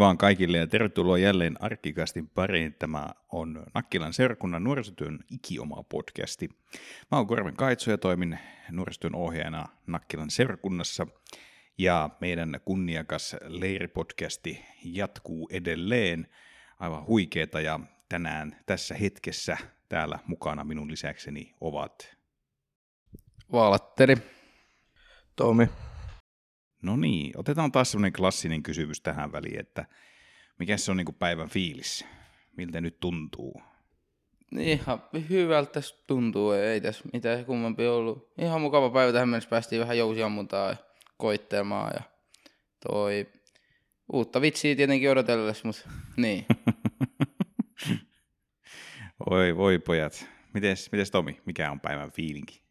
Moi vaan kaikille ja tervetuloa jälleen Arkkikastin pariin. Tämä on Nakkilan seurakunnan nuorisotyön ikioma podcasti. Mä oon Korven Kaitso ja toimin nuorisotyön ohjaajana Nakkilan seurakunnassa. Ja meidän kunniakas leiripodcasti jatkuu edelleen aivan huikeeta ja tänään tässä hetkessä täällä mukana minun lisäkseni ovat Vaalatteri. Tomi. No niin, otetaan taas sellainen klassinen kysymys tähän väliin, että mikä se on niin kuin päivän fiilis? Miltä nyt tuntuu? Ihan hyvältä tässä tuntuu, ei tässä mitään kummempi ollut. Ihan mukava päivä tähän mennessä, päästiin vähän jousiammuntaa ja koittelemaan ja toi uutta vitsiä tietenkin odotellessa, mutta niin. Oi voi pojat. Mites, mites Tomi, mikä on päivän fiilinki?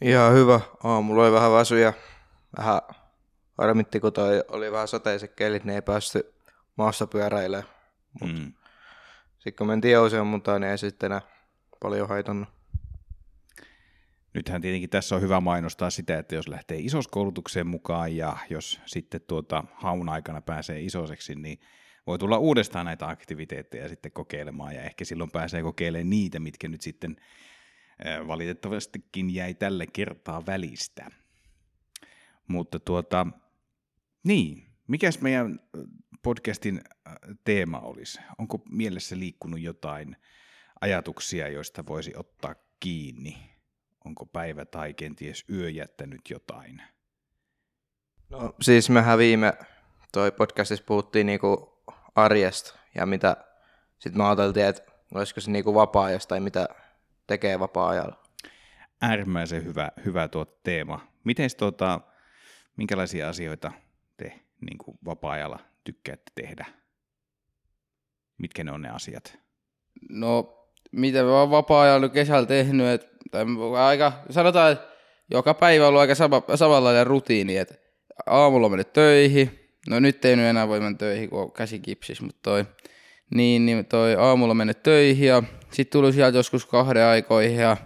Ihan hyvä. Aamulla oli vähän väsy ja vähän harmitti, kun toi oli vähän sateiset kelit, niin ei päästy maassa pyöräilemään. Mut Mm. Sitten kun mentiin jousiammuntaan, niin ei sitten enää paljon haitannut. Nythän tietenkin tässä on hyvä mainostaa sitä, että jos lähtee isoskoulutukseen mukaan ja jos sitten tuota haun aikana pääsee isoseksi, niin voi tulla uudestaan näitä aktiviteetteja sitten kokeilemaan ja ehkä silloin pääsee kokeilemaan niitä, mitkä nyt sitten valitettavastikin jäi tälle kertaa välistä. Mutta tuota, niin, mikäs meidän äh, podcastin äh, teema olisi? Onko mielessä liikkunut jotain ajatuksia, joista voisi ottaa kiinni? Onko päivä tai kenties yö jättänyt jotain? No siis mehän viime toi podcastissa puhuttiin niinku arjesta ja mitä sitten me ajateltiin, että olisiko se niinku vapaa-ajasta tai mitä tekee vapaa-ajalla. Äärimmäisen hyvä, hyvä tuo teema. Miten tuota, minkälaisia asioita te niin kuin vapaa-ajalla tykkäätte tehdä? Mitkä ne on ne asiat? No, mitä mä oon vapaa-ajalla kesällä tehnyt, et, tai aika, sanotaan, että joka päivä on ollut aika sama, samanlainen rutiini, että aamulla on mennyt töihin, no nyt ei nyt enää voi mennä töihin, kun on käsi kipsis, mutta toi, niin, niin toi aamulla mennyt töihin ja sitten tullut sieltä joskus kahden aikoihin ja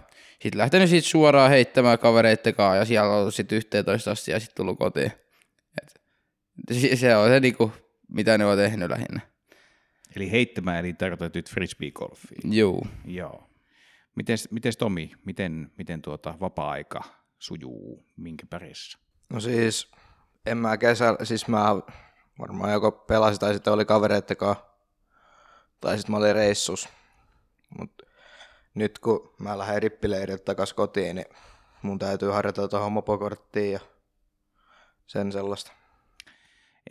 sitten lähtenyt siitä suoraan heittämään kavereitten kanssa ja siellä on sitten 11 asti ja sitten tullut kotiin. Se- on se niinku, mitä ne on tehnyt lähinnä. Eli heittämään, eli tarkoitat nyt frisbee-golfiin. Juu. Joo. Mites, mites Tomi, miten, miten tuota vapaa-aika sujuu, minkä parissa? No siis, en mä kesällä, siis mä varmaan joko pelasin tai sitten oli kavereitten kanssa, tai sitten mä olin reissus. Mut nyt kun mä lähden rippileiriltä takas kotiin, niin mun täytyy harjoitella tuohon mopokorttiin ja sen sellaista.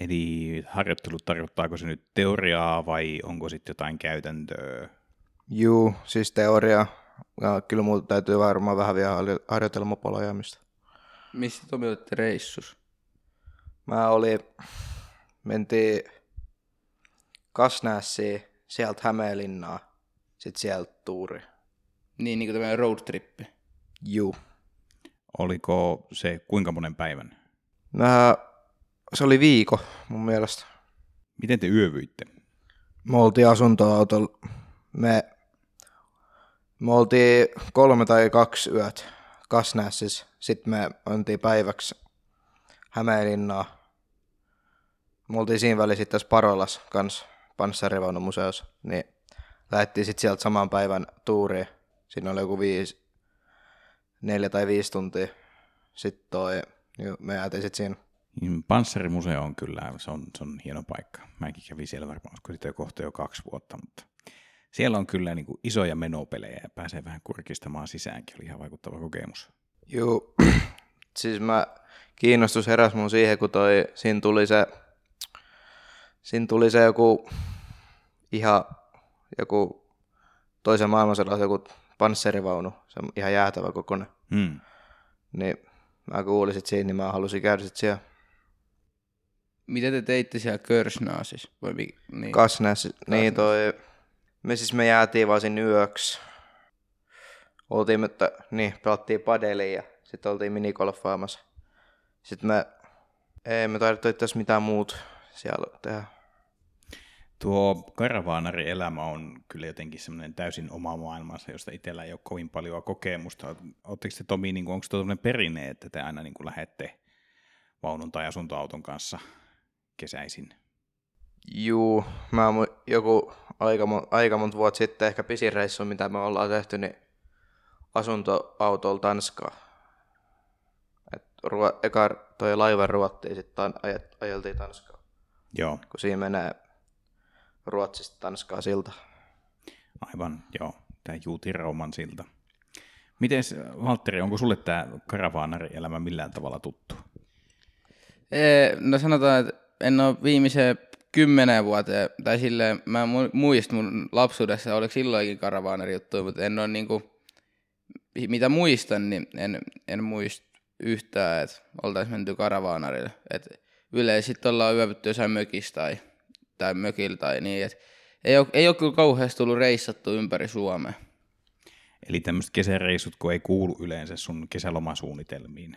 Eli harjoittelu, tarkoittaako se nyt teoriaa vai onko sitten jotain käytäntöä? Juu, siis teoria. Ja kyllä mun täytyy varmaan vähän vielä harjo- harjoitella mopolla ajamista. Missä Tomi olitte reissus? Mä olin, mentiin Kasnässiin, sieltä Hämeenlinnaa, sit sieltä Tuuri. Niin, niin kuin tämmöinen roadtrippi. Juu. Oliko se kuinka monen päivän? Mä, se oli viikko mun mielestä. Miten te yövyitte? Me oltiin asuntoautolla. Me, me oltiin kolme tai kaksi yöt Kasnässissä. Sitten me mentiin päiväksi Hämeenlinnaa. Me oltiin siinä välissä sitten tässä Parolas kanssa panssarivaunumuseossa. Niin lähdettiin sitten sieltä saman päivän tuuriin. Siinä oli joku viisi, neljä tai viisi tuntia. Sitten toi, niin me jäätiin sitten siinä Panssarimuseo on kyllä, se on, se on hieno paikka. Mäkin kävin siellä varmaan, olisiko sitä jo kohta jo kaksi vuotta, mutta siellä on kyllä niin kuin isoja menopelejä ja pääsee vähän kurkistamaan sisäänkin. Oli ihan vaikuttava kokemus. Juu, siis mä kiinnostus heräs mun siihen, kun toi, siinä tuli se, siinä tuli se joku ihan joku toisen maailmansodan joku panssarivaunu, se on ihan jäätävä kokoinen. Hmm. Niin mä kuulin sit siinä, niin mä halusin käydä sit siellä Mitä te teitte siellä Körsnaasissa? Vai mi- niin. Kasnäs, niin toi, me siis me jäätiin vaan sinne yöksi. Oltiin, mutta niin, pelattiin padeliin ja sitten oltiin minigolfaamassa. Sitten me, ei me taidettu itse asiassa mitään muut siellä tehdä. Tuo karavaanari-elämä on kyllä jotenkin semmoinen täysin oma maailmansa, josta itsellä ei ole kovin paljon kokemusta. Oletteko te Tomi, niin kuin, onko tuo perinne, että te aina niin kuin lähette vaunun tai asuntoauton kanssa kesäisin? Juu, mä mu- joku aika, aika monta vuotta sitten, ehkä pisin reissu, mitä me ollaan tehty, niin asuntoautolla Tanskaa. Et ruo- eka toi laiva ruottiin, sitten aj- ajeltiin Tanskaa. Joo, Kun siinä menee Ruotsista Tanskaa silta. aivan, joo, tämä Juuti Rauman silta. Miten, Valtteri, onko sulle tämä karavaanarielämä millään tavalla tuttu? Ee, no sanotaan, että en ole viimeiseen kymmenen vuoteen, tai silleen, mä muistan mun lapsuudessa, oliko silloinkin karavaaneri juttu, mutta en ole niinku, mitä muistan, niin en, en muista yhtään, että oltaisiin menty karavaanarille. Et sitten ollaan yövytty jossain mökissä tai, tai mökillä tai niin, et ei ole, ei ole kyllä kauheasti tullut reissattu ympäri Suomea. Eli tämmöiset kesäreissut, kun ei kuulu yleensä sun kesälomasuunnitelmiin.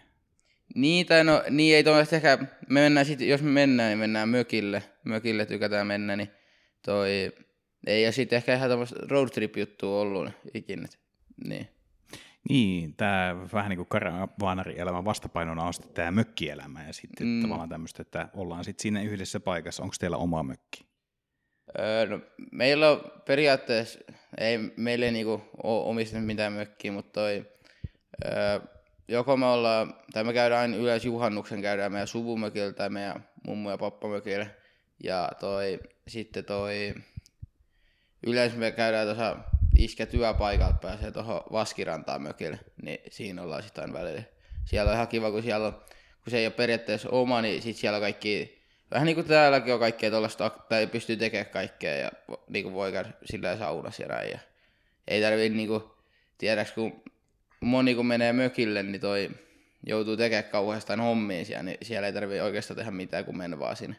Niin, tai no, niin ei tuommoista ehkä, me mennään sit, jos me mennään, niin mennään mökille, mökille tykätään mennä, niin toi, ei, ja sitten ehkä ihan tämmöistä road trip juttua ollut ikinä, niin. Niin, tämä vähän niin kuin karavaanarielämän vastapainona on sitten tämä mökkielämä ja sitten mm. Tavallaan tämmöistä, että ollaan sitten siinä yhdessä paikassa. Onko teillä oma mökki? Öö, no, meillä on periaatteessa, ei meillä ei niinku ole omistettu mitään mökkiä, mutta toi, öö, joko me ollaan, tai me käydään aina yleensä juhannuksen, käydään meidän suvumökillä tai meidän mummu ja pappamökillä, ja toi, sitten toi, yleensä me käydään tuossa iskä työpaikalta pääsee tuohon Vaskirantaan mökille, niin siinä ollaan sitten aina välillä. Siellä on ihan kiva, kun siellä on, kun se ei ole periaatteessa oma, niin sit siellä on kaikki, vähän niin kuin täälläkin on kaikkea tuollaista, tai pystyy tekemään kaikkea ja niin kuin voi käydä sillä saunassa ja näin. Ja ei tarvii niin kuin, tiedäks kun moni kun menee mökille, niin toi joutuu tekemään kauheasti hommia siellä, niin siellä ei tarvii oikeastaan tehdä mitään, kun mennä vaan sinne.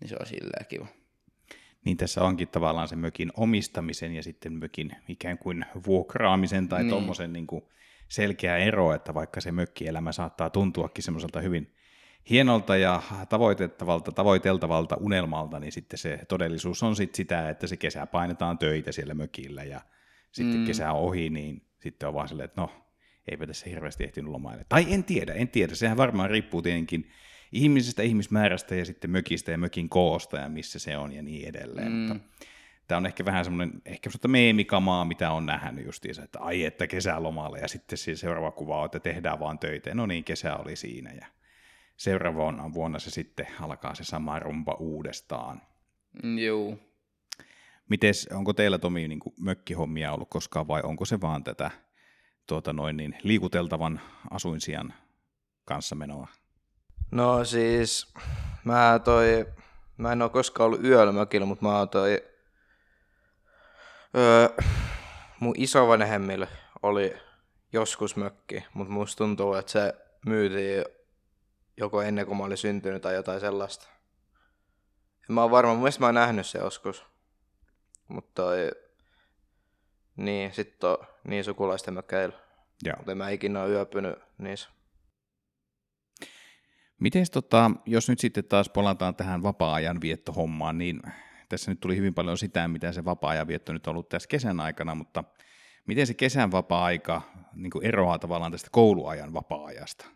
Niin se on silleen kiva. Niin tässä onkin tavallaan se mökin omistamisen ja sitten mökin ikään kuin vuokraamisen tai niin. Tuommoisen niin kuin selkeä ero, että vaikka se mökkielämä saattaa tuntuakin semmoiselta hyvin hienolta ja tavoitettavalta, tavoiteltavalta unelmalta, niin sitten se todellisuus on sitten sitä, että se kesä painetaan töitä siellä mökillä ja sitten mm. Kesä ohi, niin sitten on vaan silleen, että no, eipä tässä hirveästi ehtinyt lomaille. Tai en tiedä, en tiedä. Sehän varmaan riippuu tietenkin ihmisestä, ihmismäärästä ja sitten mökistä ja mökin koosta ja missä se on ja niin edelleen. Mm. Mutta tämä on ehkä vähän semmoinen, ehkä semmoista meemikamaa, mitä on nähnyt justiinsa, että ai että kesälomalle ja sitten siis seuraava kuva on, että tehdään vaan töitä. No niin, kesä oli siinä ja seuraavana vuonna se sitten alkaa se sama rumpa uudestaan. Mm, Juu. Mites, onko teillä Tomi niin kuin mökkihommia ollut koskaan vai onko se vaan tätä tuota noin niin, liikuteltavan asuinsijan kanssa menoa? No siis, mä toi, mä en oo koskaan ollut yöllä mökillä, mutta mä oon toi, öö, mun isovanhemmille oli joskus mökki, mutta musta tuntuu, että se myytiin joko ennen kuin mä olin syntynyt tai jotain sellaista. En mä oon varma, mun mä oon nähnyt se joskus. Mutta toi, niin, sit on niin sukulaisten mökkeillä. Joo. Mutta en mä ikinä ole yöpynyt niissä. Miten tota, jos nyt sitten taas palataan tähän vapaa-ajan viettohommaan, niin tässä nyt tuli hyvin paljon sitä, mitä se vapaa-ajan vietto nyt on ollut tässä kesän aikana, mutta miten se kesän vapaa-aika niin eroaa tavallaan tästä kouluajan vapaa-ajasta?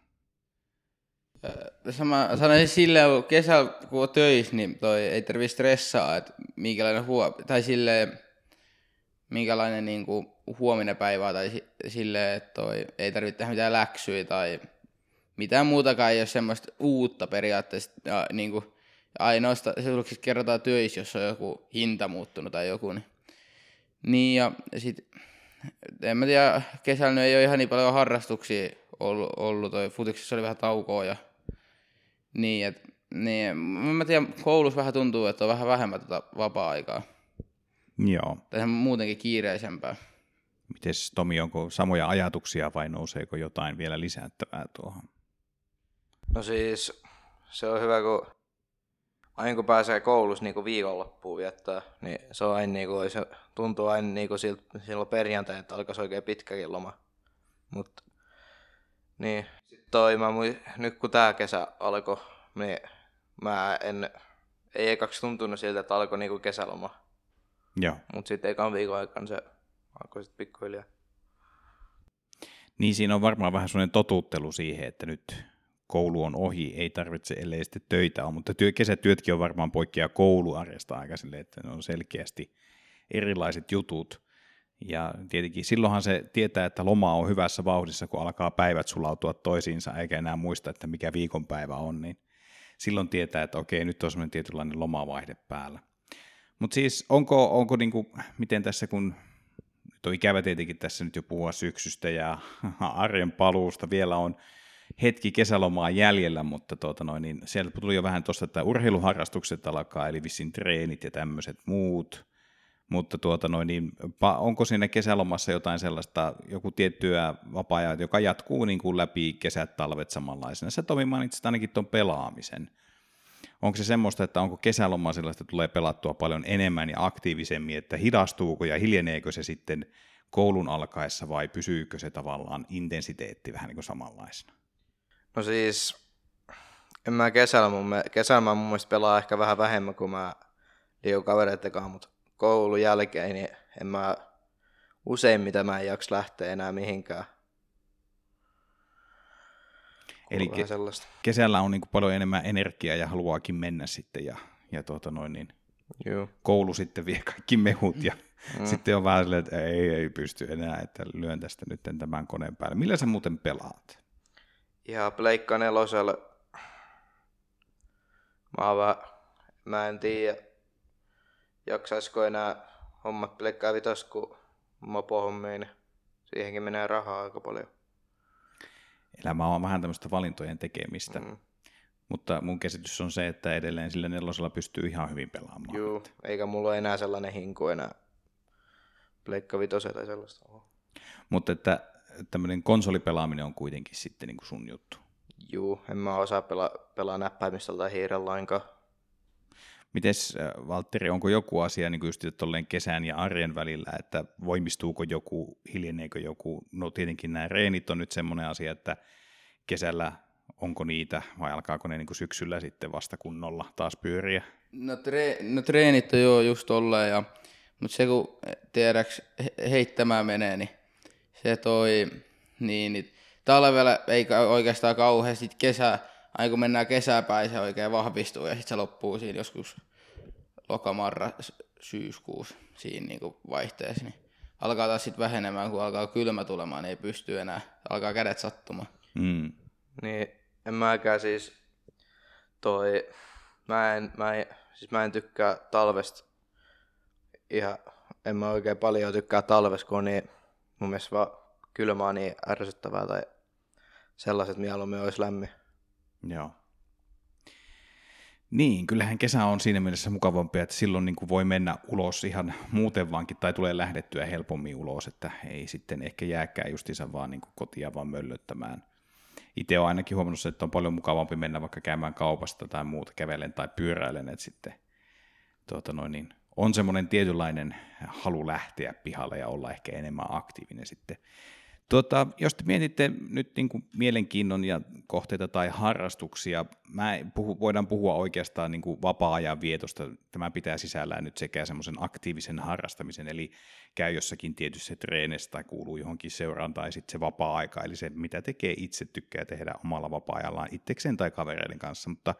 Mä sanoisin silleen, kun kesällä kun on töissä, niin toi ei tarvitse stressaa, että minkälainen huo, tai silleen, minkälainen niin kuin huominen päivä tai si- silleen, että toi ei tarvitse tehdä mitään läksyjä tai mitään muutakaan, ei ole semmoista uutta periaatteessa. Ja, niin kuin, ainoastaan, se kerrotaan töissä, jos on joku hinta muuttunut tai joku. Niin, niin ja sit, en mä tiedä, kesällä ei ole ihan niin paljon harrastuksia ollut, ollut toi futiksessa oli vähän taukoa ja niin, et, niin, mä tiedän, koulussa vähän tuntuu, että on vähän vähemmän tota vapaa-aikaa. Joo. Tai on muutenkin kiireisempää. Mites Tomi, onko samoja ajatuksia vai nouseeko jotain vielä lisättävää tuohon? No siis, se on hyvä, kun aina kun pääsee koulussa niin viikonloppuun viettää, niin se on aina niin kuin, se tuntuu aina niin kuin siltä, silloin perjantai, että alkaisi oikein pitkäkin loma. Mut, niin. Toi, mä mui, nyt kun tää kesä alkoi, niin mä en, ei ekaksi tuntunut siltä, että alkoi niinku kesäloma. Joo. Mut sitten ekan viikon aikana se alkoi sitten pikkuhiljaa. Niin siinä on varmaan vähän sellainen totuttelu siihen, että nyt koulu on ohi, ei tarvitse, ellei sitten töitä ole, mutta työ, kesätyötkin on varmaan poikkea kouluarjesta aika silleen, että ne on selkeästi erilaiset jutut. Ja tietenkin silloinhan se tietää, että loma on hyvässä vauhdissa, kun alkaa päivät sulautua toisiinsa, eikä enää muista, että mikä viikonpäivä on, niin silloin tietää, että okei, nyt on semmoinen tietynlainen lomavaihde päällä. Mutta siis onko, onko niinku, miten tässä kun, nyt on ikävä tietenkin tässä nyt jo puhua syksystä ja arjen paluusta, vielä on hetki kesälomaa jäljellä, mutta tuota noin, niin sieltä tuli jo vähän tuosta, että urheiluharrastukset alkaa, eli vissiin treenit ja tämmöiset muut, mutta tuota noin, niin, onko siinä kesälomassa jotain sellaista, joku tiettyä vapaa joka jatkuu niin kuin läpi kesät, talvet samanlaisena? Sä Tomi mainitsit ainakin tuon pelaamisen. Onko se semmoista, että onko kesäloma sellaista, että tulee pelattua paljon enemmän ja aktiivisemmin, että hidastuuko ja hiljeneekö se sitten koulun alkaessa vai pysyykö se tavallaan intensiteetti vähän niin kuin samanlaisena? No siis, en mä kesällä mun, kesällä mä mun mielestä pelaa ehkä vähän vähemmän kuin mä liian kavereiden kanssa, mutta koulun jälkeen niin en mä useimmiten mä en jaksa lähteä enää mihinkään. Eli ke- sellaista. kesällä on niin kuin paljon enemmän energiaa ja haluaakin mennä sitten ja, ja tuota noin niin, Joo. koulu sitten vie kaikki mehut ja mm. sitten on vähän silleen, että ei, ei pysty enää, että lyön tästä nyt tämän koneen päälle. Millä sä muuten pelaat? Ja Pleikka nelosella. Mä, vähän, mä en tiedä, jaksaisiko enää hommat Pleikkaa vitos, kun mopohommiin, siihenkin menee rahaa aika paljon. Elämä on vähän tämmöistä valintojen tekemistä. Mm. Mutta mun käsitys on se, että edelleen sillä nelosella pystyy ihan hyvin pelaamaan. Joo, eikä mulla ole enää sellainen hinku enää Pleikka vitosella tai sellaista. Mutta että tämmöinen konsolipelaaminen on kuitenkin sitten niin kuin sun juttu. Juu, en mä osaa pelaa, pelaa näppäimistöllä tai hiirellä lainkaan. Mites äh, Valtteri, onko joku asia niin just tolleen kesän ja arjen välillä, että voimistuuko joku, hiljeneekö joku? No tietenkin nämä reenit on nyt semmoinen asia, että kesällä onko niitä vai alkaako ne niin kuin syksyllä sitten vasta kunnolla taas pyöriä? No, tre- no treenit on jo just tolleen, ja, mutta se kun tiedäks heittämään menee, niin se toi, niin, niin talvella ei oikeastaan kauheasti kesä, aina kun mennään kesäpäin, se oikein vahvistuu ja sitten se loppuu siinä joskus lokamarra syyskuussa siinä niin vaihteessa. Niin alkaa taas sitten vähenemään, kun alkaa kylmä tulemaan, niin ei pysty enää, alkaa kädet sattumaan. Mm. Niin, en mäkään siis toi, mä en, mä en, siis mä en tykkää talvesta ihan, en mä oikein paljon tykkää talvesta, kun on niin mun mielestä vaan kylmä on niin ärsyttävää tai sellaiset mieluummin olisi lämmin. Joo. Niin, kyllähän kesä on siinä mielessä mukavampi, että silloin niin kuin voi mennä ulos ihan muuten vaankin, tai tulee lähdettyä helpommin ulos, että ei sitten ehkä jääkään justiinsa vaan niin kuin kotia vaan möllöttämään. Itse olen ainakin huomannut, että on paljon mukavampi mennä vaikka käymään kaupasta tai muuta kävelen tai pyöräilen, että sitten tuota noin, niin on semmoinen tietynlainen halu lähteä pihalle ja olla ehkä enemmän aktiivinen sitten. Tuota, jos te mietitte nyt niin kuin mielenkiinnon ja kohteita tai harrastuksia, mä puhu, voidaan puhua oikeastaan niin kuin vapaa-ajan vietosta. Tämä pitää sisällään nyt sekä semmoisen aktiivisen harrastamisen, eli käy jossakin tietyssä treenissä tai kuuluu johonkin seuraan, tai sitten se vapaa-aika, eli se mitä tekee itse, tykkää tehdä omalla vapaa-ajallaan itsekseen tai kavereiden kanssa, mutta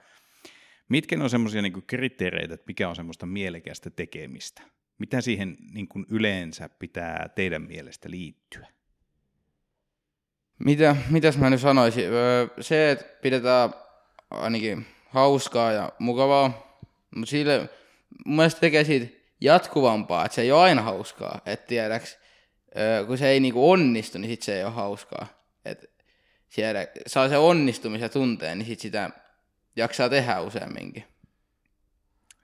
Mitkä on semmoisia niin kriteereitä, että mikä on semmoista mielekästä tekemistä? Mitä siihen niin kuin yleensä pitää teidän mielestä liittyä? Mitä, mitäs mä nyt sanoisin? Se, että pidetään ainakin hauskaa ja mukavaa, mutta sille mun mielestä tekee siitä jatkuvampaa, että se ei ole aina hauskaa, että tiedäks, kun se ei niinku onnistu, niin sit se ei ole hauskaa. Et siellä saa se onnistumisen tunteen, niin sit sitä jaksaa tehdä useamminkin.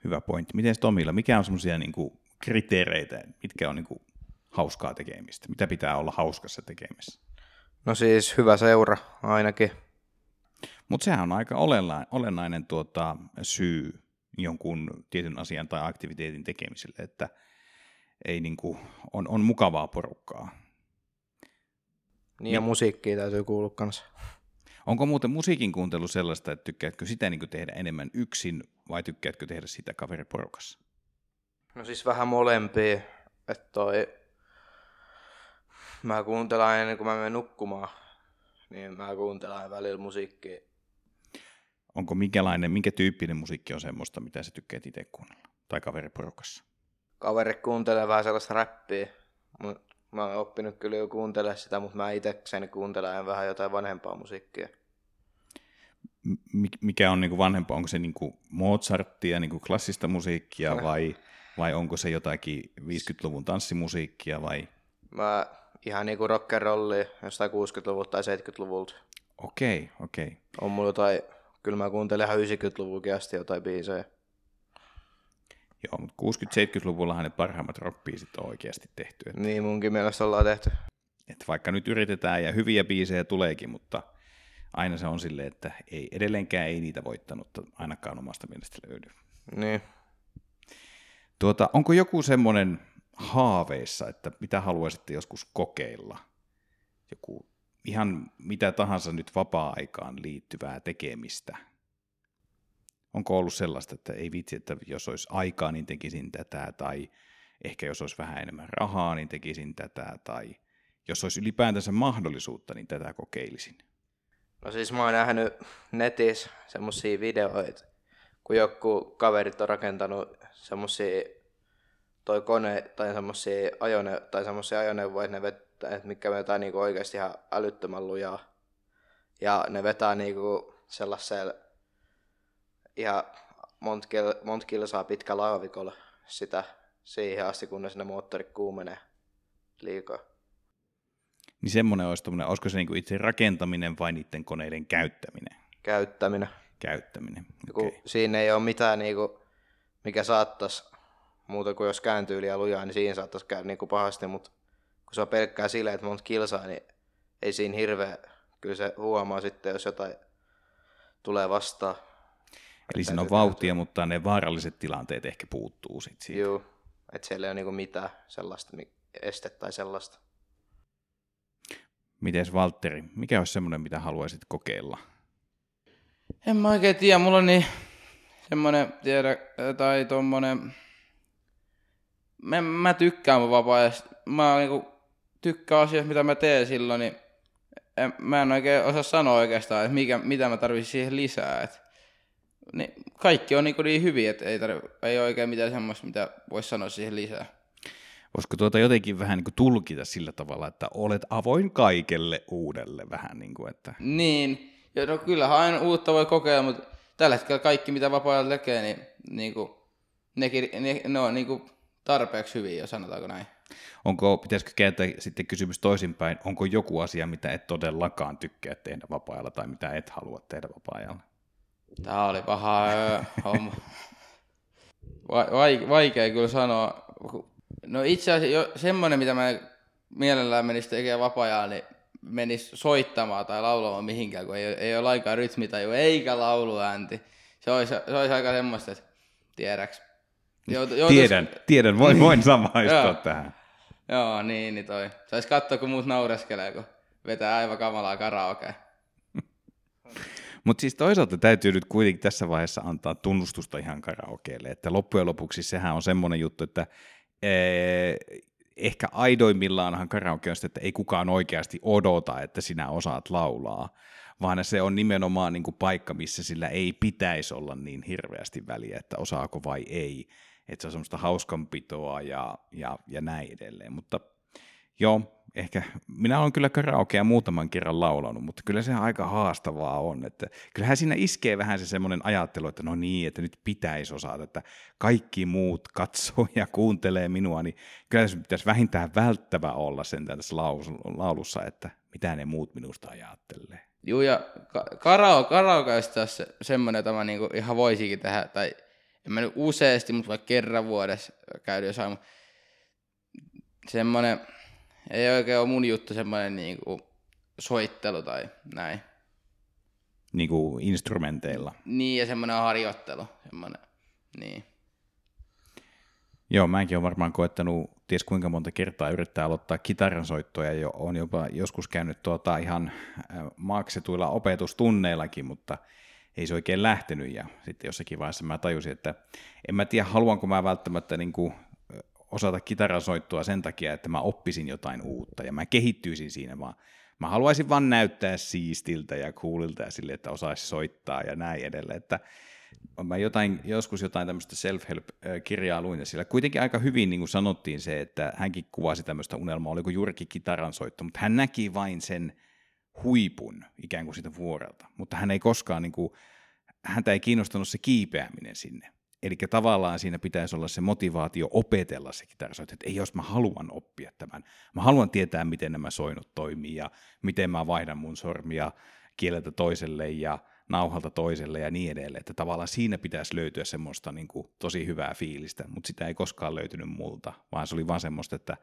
Hyvä pointti. Miten Tomilla, mikä on semmoisia niin kriteereitä, mitkä on niin kuin hauskaa tekemistä? Mitä pitää olla hauskassa tekemisessä? No siis hyvä seura ainakin. Mutta sehän on aika olennainen, olennainen tuota, syy jonkun tietyn asian tai aktiviteetin tekemiselle, että ei niin kuin, on, on mukavaa porukkaa. Niin ja musiikkia täytyy kuulua kanssa. Onko muuten musiikin kuuntelu sellaista, että tykkäätkö sitä niin tehdä enemmän yksin vai tykkäätkö tehdä sitä kaveriporukassa? No siis vähän molempia. Että toi... Mä kuuntelen ennen kuin mä menen nukkumaan, niin mä kuuntelen välillä musiikkia Onko minkälainen, minkä tyyppinen musiikki on semmoista, mitä sä tykkäät itse kuunnella? Tai kaveriporukassa? Kaveri kuuntelee vähän sellaista räppiä. Mä oon oppinut kyllä jo kuuntelemaan sitä, mutta mä itsekseni kuuntelen vähän jotain vanhempaa musiikkia. Mikä on niinku vanhempaa? Onko se niinku Mozartia, niinku klassista musiikkia vai, vai onko se jotakin 50-luvun tanssimusiikkia vai? Mä ihan niinku rock'n'rollia jostain 60-luvulta tai 70-luvulta. Okei, okay, okei. Okay. On mulla jotain, kyllä mä kuuntelen ihan 90-luvulta asti jotain biisejä. Joo, mutta 60-70-luvullahan ne parhaimmat rockbiisit on oikeasti tehty. Että, niin, munkin mielestä ollaan tehty. Että vaikka nyt yritetään ja hyviä biisejä tuleekin, mutta aina se on silleen, että ei, edelleenkään ei niitä voittanut ainakaan omasta mielestä löydy. Niin. Tuota, onko joku semmoinen haaveissa, että mitä haluaisitte joskus kokeilla? Joku ihan mitä tahansa nyt vapaa-aikaan liittyvää tekemistä – Onko ollut sellaista, että ei vitsi, että jos olisi aikaa, niin tekisin tätä, tai ehkä jos olisi vähän enemmän rahaa, niin tekisin tätä, tai jos olisi ylipäätänsä mahdollisuutta, niin tätä kokeilisin? No siis mä oon nähnyt netissä semmosia videoita, kun joku kaverit on rakentanut semmosia toi kone tai semmosia ajone, tai semmosia ajoneuvoja, että ne vetää, että mikä vetää niinku oikeasti ihan älyttömän lujaa. Ja ne vetää niinku sellaisella ihan monta, kil, monta kilsaa pitkä laavikolla sitä siihen asti, kunnes ne moottori kuumenee liikaa. Niin semmoinen olisi tommoinen, olisiko se niinku itse rakentaminen vai niiden koneiden käyttäminen? Käyttäminen. Käyttäminen, okay. Siinä ei ole mitään, niinku, mikä saattaisi, muuta kuin jos kääntyy liian lujaa, niin siinä saattaisi käydä niinku pahasti, mutta kun se on pelkkää silleen, että monta kilsaa, niin ei siinä hirveä, kyllä se huomaa sitten, jos jotain tulee vastaan. Eli siinä on vauhtia, mutta ne vaaralliset tilanteet ehkä puuttuu sit siitä. Joo, että siellä ei ole niinku mitään sellaista estettä tai sellaista. Miten Valtteri, mikä olisi semmoinen, mitä haluaisit kokeilla? En mä oikein tiedä, mulla on niin semmoinen, tiedä, tai tommonen, mä, mä tykkään mun vapaa Mä niinku tykkään asioista, mitä mä teen silloin, niin en, mä en oikein osaa sanoa oikeastaan, että mikä, mitä mä tarvitsin siihen lisää. Et niin kaikki on niin, niin hyviä, että ei, tarvi, ei ole oikein mitään semmoista, mitä voisi sanoa siihen lisää. Voisiko tuota jotenkin vähän niin kuin tulkita sillä tavalla, että olet avoin kaikelle uudelle vähän niin kuin, että... Niin, ja no kyllähän aina uutta voi kokeilla, mutta tällä hetkellä kaikki, mitä vapaa tekee, niin, niin kuin, nekin, ne, ne on niin kuin tarpeeksi hyviä, jos sanotaanko näin. Onko, pitäisikö kääntää sitten kysymys toisinpäin, onko joku asia, mitä et todellakaan tykkää tehdä vapaa-ajalla tai mitä et halua tehdä vapaa-ajalla? Tämä oli paha homma. Va- vaikea kyllä sanoa. No itse asiassa jo semmoinen, mitä mä mielellään menisi tekemään vapaa niin menisi soittamaan tai laulamaan mihinkään, kun ei, ei ole lainkaan rytmitaju eikä lauluäänti. Se olisi, se olisi aika semmoista, että tiedäks. Joutu, joutuis... Tiedän, tiedän, voin, voin samaistua tähän. Joo, niin, niin toi. Saisi katsoa, kun muut naureskelee, kun vetää aivan kamalaa karaokea. Mutta siis toisaalta täytyy nyt kuitenkin tässä vaiheessa antaa tunnustusta ihan karaokeelle, että loppujen lopuksi sehän on semmoinen juttu, että ee, ehkä aidoimmillaanhan karaoke on sitä, että ei kukaan oikeasti odota, että sinä osaat laulaa, vaan se on nimenomaan niin kuin paikka, missä sillä ei pitäisi olla niin hirveästi väliä, että osaako vai ei. Että se on semmoista hauskanpitoa ja, ja, ja näin edelleen. Mutta joo, ehkä, minä olen kyllä karaokea muutaman kerran laulanut, mutta kyllä se aika haastavaa on. Että kyllähän siinä iskee vähän se semmoinen ajattelu, että no niin, että nyt pitäisi osata, että kaikki muut katsoo ja kuuntelee minua, niin kyllä se pitäisi vähintään välttävä olla sen tässä laulussa, että mitä ne muut minusta ajattelee. Joo, ja karao, karaokeista tässä semmoinen, että mä niinku ihan voisikin tehdä, tai en mä nyt useasti, mutta vaikka kerran vuodessa käydä jossain, semmoinen, ei oikein ole mun juttu semmoinen niin kuin soittelu tai näin. Niin kuin instrumenteilla. Niin, ja semmoinen harjoittelu. Semmoinen. Niin. Joo, mäkin olen varmaan koettanut ties kuinka monta kertaa yrittää aloittaa kitaran soittoja ja on jopa joskus käynyt tuota ihan maksetuilla opetustunneillakin, mutta ei se oikein lähtenyt ja sitten jossakin vaiheessa mä tajusin, että en mä tiedä haluanko mä välttämättä niin kuin osata kitarasoittua sen takia, että mä oppisin jotain uutta ja mä kehittyisin siinä, vaan Mä haluaisin vaan näyttää siistiltä ja kuulilta ja sille, että osaisi soittaa ja näin edelleen. Että mä jotain, joskus jotain tämmöistä self-help-kirjaa luin, ja siellä kuitenkin aika hyvin niin kuin sanottiin se, että hänkin kuvasi tämmöistä unelmaa, oliko juurikin kitaran soitto, mutta hän näki vain sen huipun ikään kuin sitä vuorelta, mutta hän ei koskaan, niin kuin, häntä ei kiinnostanut se kiipeäminen sinne. Eli tavallaan siinä pitäisi olla se motivaatio opetella se kitarasoitto, että ei jos mä haluan oppia tämän, mä haluan tietää, miten nämä soinut toimii ja miten mä vaihdan mun sormia kieleltä toiselle ja nauhalta toiselle ja niin edelleen. Että tavallaan siinä pitäisi löytyä semmoista niin kuin, tosi hyvää fiilistä, mutta sitä ei koskaan löytynyt multa, vaan se oli vaan semmoista, että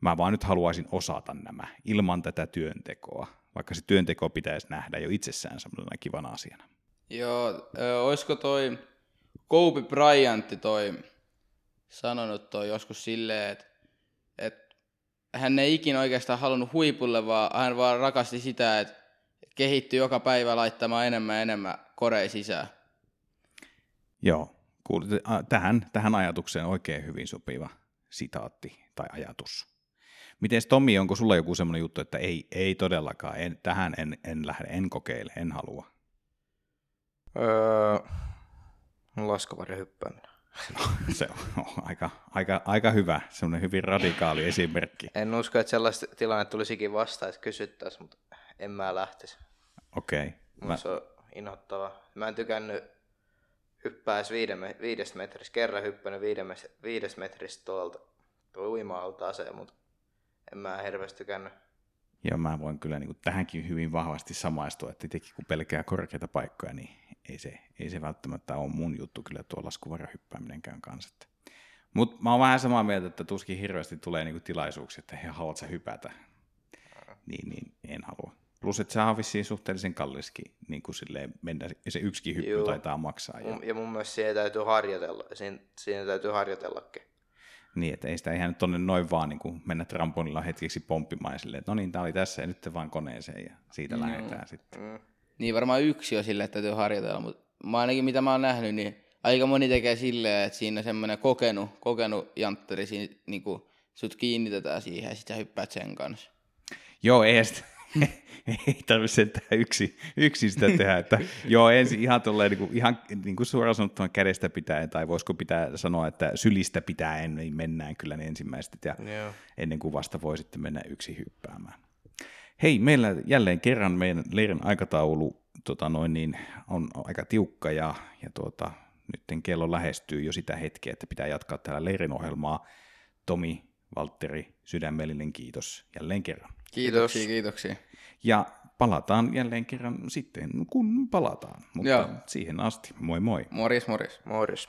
mä vaan nyt haluaisin osata nämä ilman tätä työntekoa, vaikka se työnteko pitäisi nähdä jo itsessään semmoisena kivana asiana. Joo, ö, olisiko toi Kobe Bryantti toi sanonut toi joskus silleen, että, että hän ei ikinä oikeastaan halunnut huipulle, vaan hän vaan rakasti sitä, että kehittyi joka päivä laittamaan enemmän ja enemmän korei sisään. Joo, tähän, tähän ajatukseen oikein hyvin sopiva sitaatti tai ajatus. Miten Tommi, onko sulla joku semmoinen juttu, että ei, ei todellakaan, en, tähän en, en lähde, en kokeile, en halua? Öö, laskavarjo hyppääminen. se on aika, aika, aika hyvä, semmoinen hyvin radikaali esimerkki. En usko, että sellaista tilanne tulisikin vastaan, että kysyttäisiin, mutta en mä lähtisi. Okei. Okay. Mä... Se on inhottava. Mä en tykännyt hyppää edes viidestä metristä. Kerran hyppänyt viidestä metristä tuolta uima aseen, mutta en mä hirveästi tykännyt. Joo, mä voin kyllä niin kuin tähänkin hyvin vahvasti samaistua, että itsekin kun pelkää korkeita paikkoja, niin ei se, ei se välttämättä ole mun juttu kyllä tuo laskuvarjohyppääminenkään kanssa. Mutta mä oon vähän samaa mieltä, että tuskin hirveästi tulee niinku tilaisuuksia, että he haluat sä hypätä. Niin, niin en halua. Plus, että se on vissiin suhteellisen kalliskin, niin kuin silleen mennä, se yksikin hyppy Juu. taitaa maksaa. Ja, ja mun mielestä siihen täytyy harjoitella, siinä, siinä täytyy harjoitellakin. Niin, että ei sitä ihan tuonne noin vaan niin kuin mennä trampolilla hetkeksi pomppimaan ja silleen, että no niin, tämä oli tässä ja nyt vaan koneeseen ja siitä mm. lähdetään sitten. Mm. Niin varmaan yksi on silleen, että täytyy harjoitella, mutta mä ainakin mitä mä oon nähnyt, niin aika moni tekee silleen, että siinä semmoinen kokenut, kokenut jantteri, siinä, niin kuin, sut kiinnitetään siihen ja sitten hyppäät sen kanssa. Joo, ei sitä, ei tarvitse sentään yksi, yksin sitä tehdä. Että, joo, ensin ihan, tolleen, niin kuin, ihan niin kuin suoraan sanottuna kädestä pitää, tai voisiko pitää sanoa, että sylistä pitää niin mennään kyllä ne ensimmäiset, ja joo. ennen kuin vasta voi sitten mennä yksi hyppäämään. Hei, meillä jälleen kerran meidän leirin aikataulu tota noin, niin, on aika tiukka, ja, ja tuota, nyt kello lähestyy jo sitä hetkeä, että pitää jatkaa täällä leirin ohjelmaa. Tomi, Valtteri, sydämellinen kiitos jälleen kerran. Kiitoksia, kiitoksia. Ja palataan jälleen kerran sitten, kun palataan. Mutta Joo. siihen asti, moi moi. Morjes, morjes. Morjes.